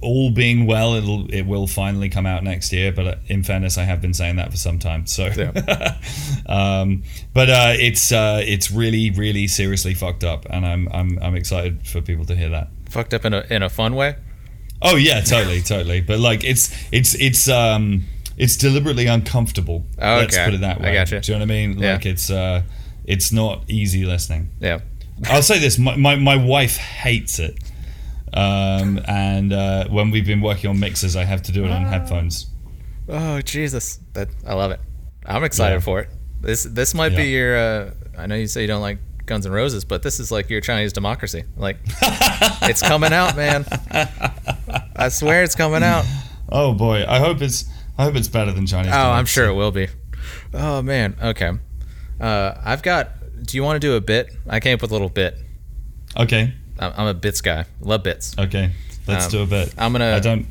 all being well, it'll it will finally come out next year. But uh, in fairness, I have been saying that for some time. So, um, but uh, it's uh, it's really really seriously fucked up, and I'm I'm I'm excited for people to hear that. Fucked up in a in a fun way. Oh yeah, totally, totally. But like, it's it's it's um it's deliberately uncomfortable. Oh, Let's put it that way. I gotcha. Do you know what I mean? Yeah. Like it's uh it's not easy listening. Yeah. I'll say this: my my, my wife hates it. Um, and uh, when we've been working on mixes, I have to do it on headphones. Oh Jesus, that I love it. I'm excited Yeah. for it. This this might be your. Uh, I know you say you don't like Guns N' Roses, but this is like your Chinese democracy. Like it's coming out, man. I swear it's coming out. Oh boy, I hope it's I hope it's better than Chinese. Oh, I'm sure it will be. Oh man. Okay. Uh, I've got. Do you want to do a bit? I came up with a little bit. Okay, I'm I'm a bits guy. Love bits. okay, let's Um, do a bit. I'm gonna- I don't.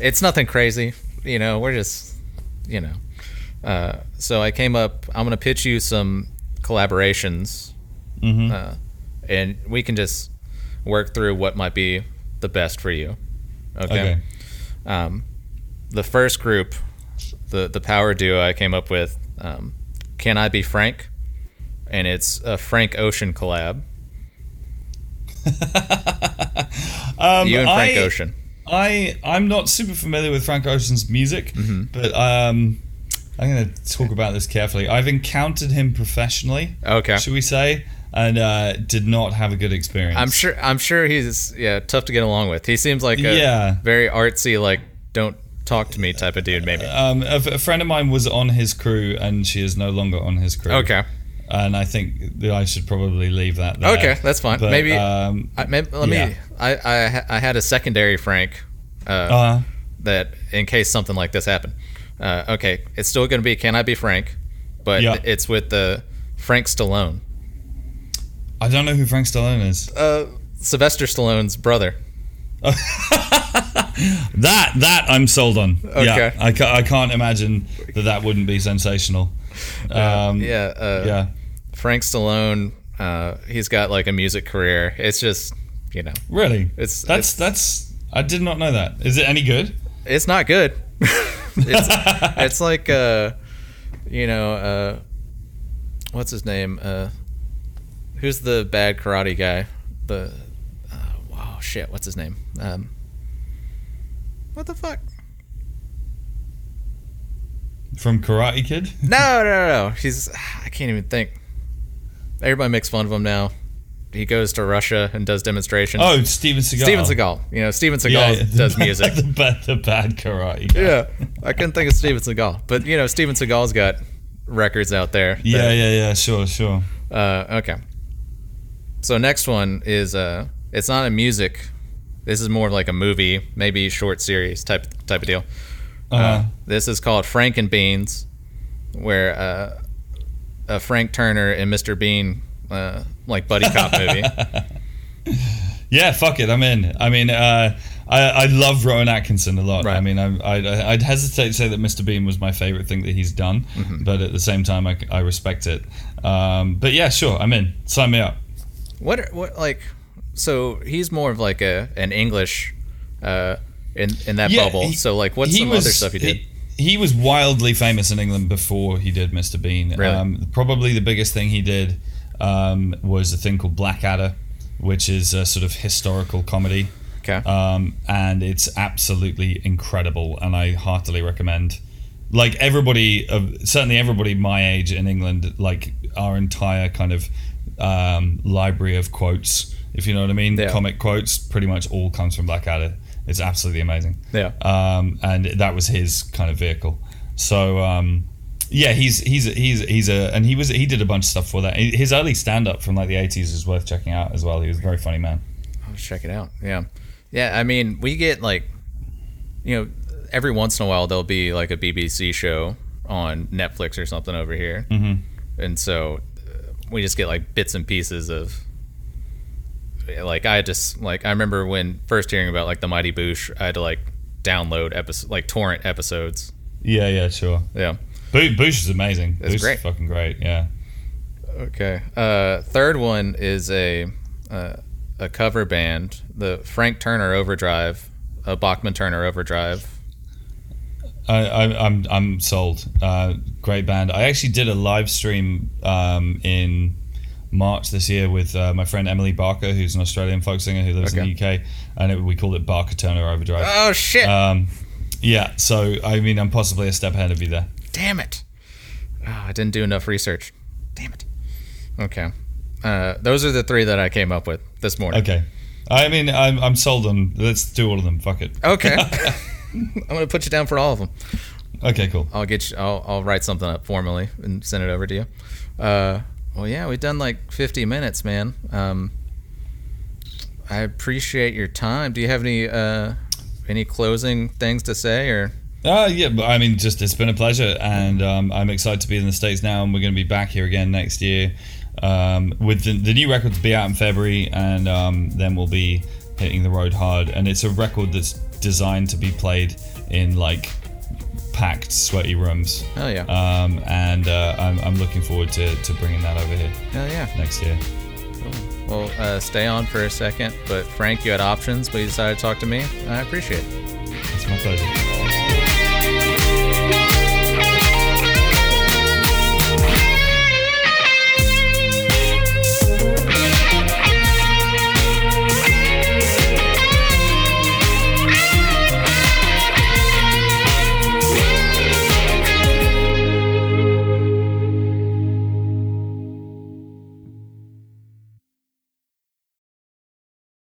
it's nothing crazy. You know, we're just, you know. Uh, so I came up. I'm gonna pitch you some collaborations, mhm. uh, and we can just work through what might be the best for you. Okay. Okay. Um, the first group, the the power duo I came up with, um, can I be Frank? And it's a Frank Ocean collab. Um, you and Frank I, Ocean. I I'm not super familiar with Frank Ocean's music, Mm-hmm. but um, I'm going to talk about this carefully. I've encountered him professionally. Okay. Should we say? And uh, did not have a good experience. I'm sure. I'm sure he's yeah tough to get along with. He seems like a Yeah. very artsy, like don't talk to me type of dude. Maybe. Um, a, a friend of mine was on his crew, and she is no longer on his crew. Okay. And I think I should probably leave that there. Okay, that's fine. But, Maybe- Um, I, maybe let Yeah. me. I, I I had a secondary Frank. Uh, uh, that in case something like this happened. Uh, okay, it's still going to be Can I Be Frank, but Yeah. it's with the Frank Stallone, I don't know who Frank Stallone is. uh, Sylvester Stallone's brother. That that I'm sold on. Okay. Yeah, I, ca- I can't imagine that that wouldn't be sensational. Um, yeah, uh, yeah. Frank Stallone. Uh, he's got like a music career. It's just you know, Really? It's- that's it's- that's. I did not know that. Is it any good? it's not good. it's it's like uh, you know, uh, what's his name? Uh, who's the bad karate guy? The uh, wow, shit, what's his name? Um, what the fuck? From Karate Kid? No, no, no, no. He's I can't even think. Everybody makes fun of him now. He goes to Russia and does demonstrations. Oh, Steven Seagal. Steven Seagal. You know, Steven Seagal Yeah, does music. the, bad, the bad karate. Guy. yeah, I couldn't think of Steven Seagal, but you know, Steven Seagal's got records out there. that- Yeah, yeah, yeah. Sure, sure. Uh, okay. So next one is uh, it's not a music. This is more like a movie, maybe short series type type of deal. Uh, Uh, this is called Frank and Beans, where uh, uh, Frank Turner and Mr. Bean uh, like buddy cop movie. Yeah, fuck it, I'm in. I mean, uh, I, I love Rowan Atkinson a lot. Right. I mean, I, I, I'd hesitate to say that Mr. Bean was my favorite thing that he's done, Mm-hmm. but at the same time, I, I respect it. Um, but yeah, sure, I'm in. Sign me up. What are- what like? So he's more of like a an English, uh, in in that Yeah, bubble. he- so like, what's some was- other stuff he did? He, he was wildly famous in England before he did Mr. Bean. Really? Um, probably the biggest thing he did um, was a thing called Blackadder, which is a sort of historical comedy. okay. um, and it's absolutely incredible, and I heartily recommend. Like everybody, of certainly everybody my age in England, like our entire kind of um, library of quotes, if you know what I mean, Yeah. comic quotes, pretty much all comes from Blackadder. It's absolutely amazing. Yeah. um, and that was his kind of vehicle. So um, yeah, he's he's he's he's a and he was he did a bunch of stuff for that. His early stand up from like the eighties is worth checking out as well. He was a very funny man. I'll check it out. Yeah, yeah. I mean, we get like, you know, every once in a while there'll be like a BBC show on Netflix or something over here, mm-hmm. and so uh, we just get like bits and pieces of. Like I just like I remember when first hearing about like the Mighty Boosh, I had to like download episode like torrent episodes. Yeah, yeah, sure. Yeah. Bo- Boosh is amazing. It's Boosh great. is fucking great. Yeah. Okay. Uh, third one is a uh, a cover band, the Frank Turner Overdrive, a Bachman Turner Overdrive. I, I, I'm I'm sold. Uh, great band. I actually did a live stream um, in March this year with uh, my friend Emily Barker, who's an Australian folk singer who lives in the UK, and it, we called it Barker Turner Overdrive. Oh shit! Um, yeah. So I mean, I'm possibly a step ahead of you there. Damn it! Oh, I didn't do enough research. Damn it. Okay. Uh, those are the three that I came up with this morning. Okay. I mean, I'm, I'm sold on. Let's do all of them. Fuck it. Okay. I'm gonna put you down for all of them. Okay. Cool. I'll get you. I'll, I'll write something up formally and send it over to you. Uh, well, yeah, we've done like 50 minutes, man. Um, I appreciate your time. Do you have any uh, any closing things to say, or Uh, yeah, but I mean, just it's been a pleasure, and um, I'm excited to be in the states now, and we're going to be back here again next year um, with the, the new record to be out in February, and um, then we'll be hitting the road hard. And it's a record that's designed to be played in like packed, sweaty rooms. Oh yeah, Um, and uh, I'm, I'm looking forward to, to bringing that over here hell yeah. next year. Well, uh, stay on for a second. But Frank, you had options, but you decided to talk to me. I appreciate it. It's my pleasure.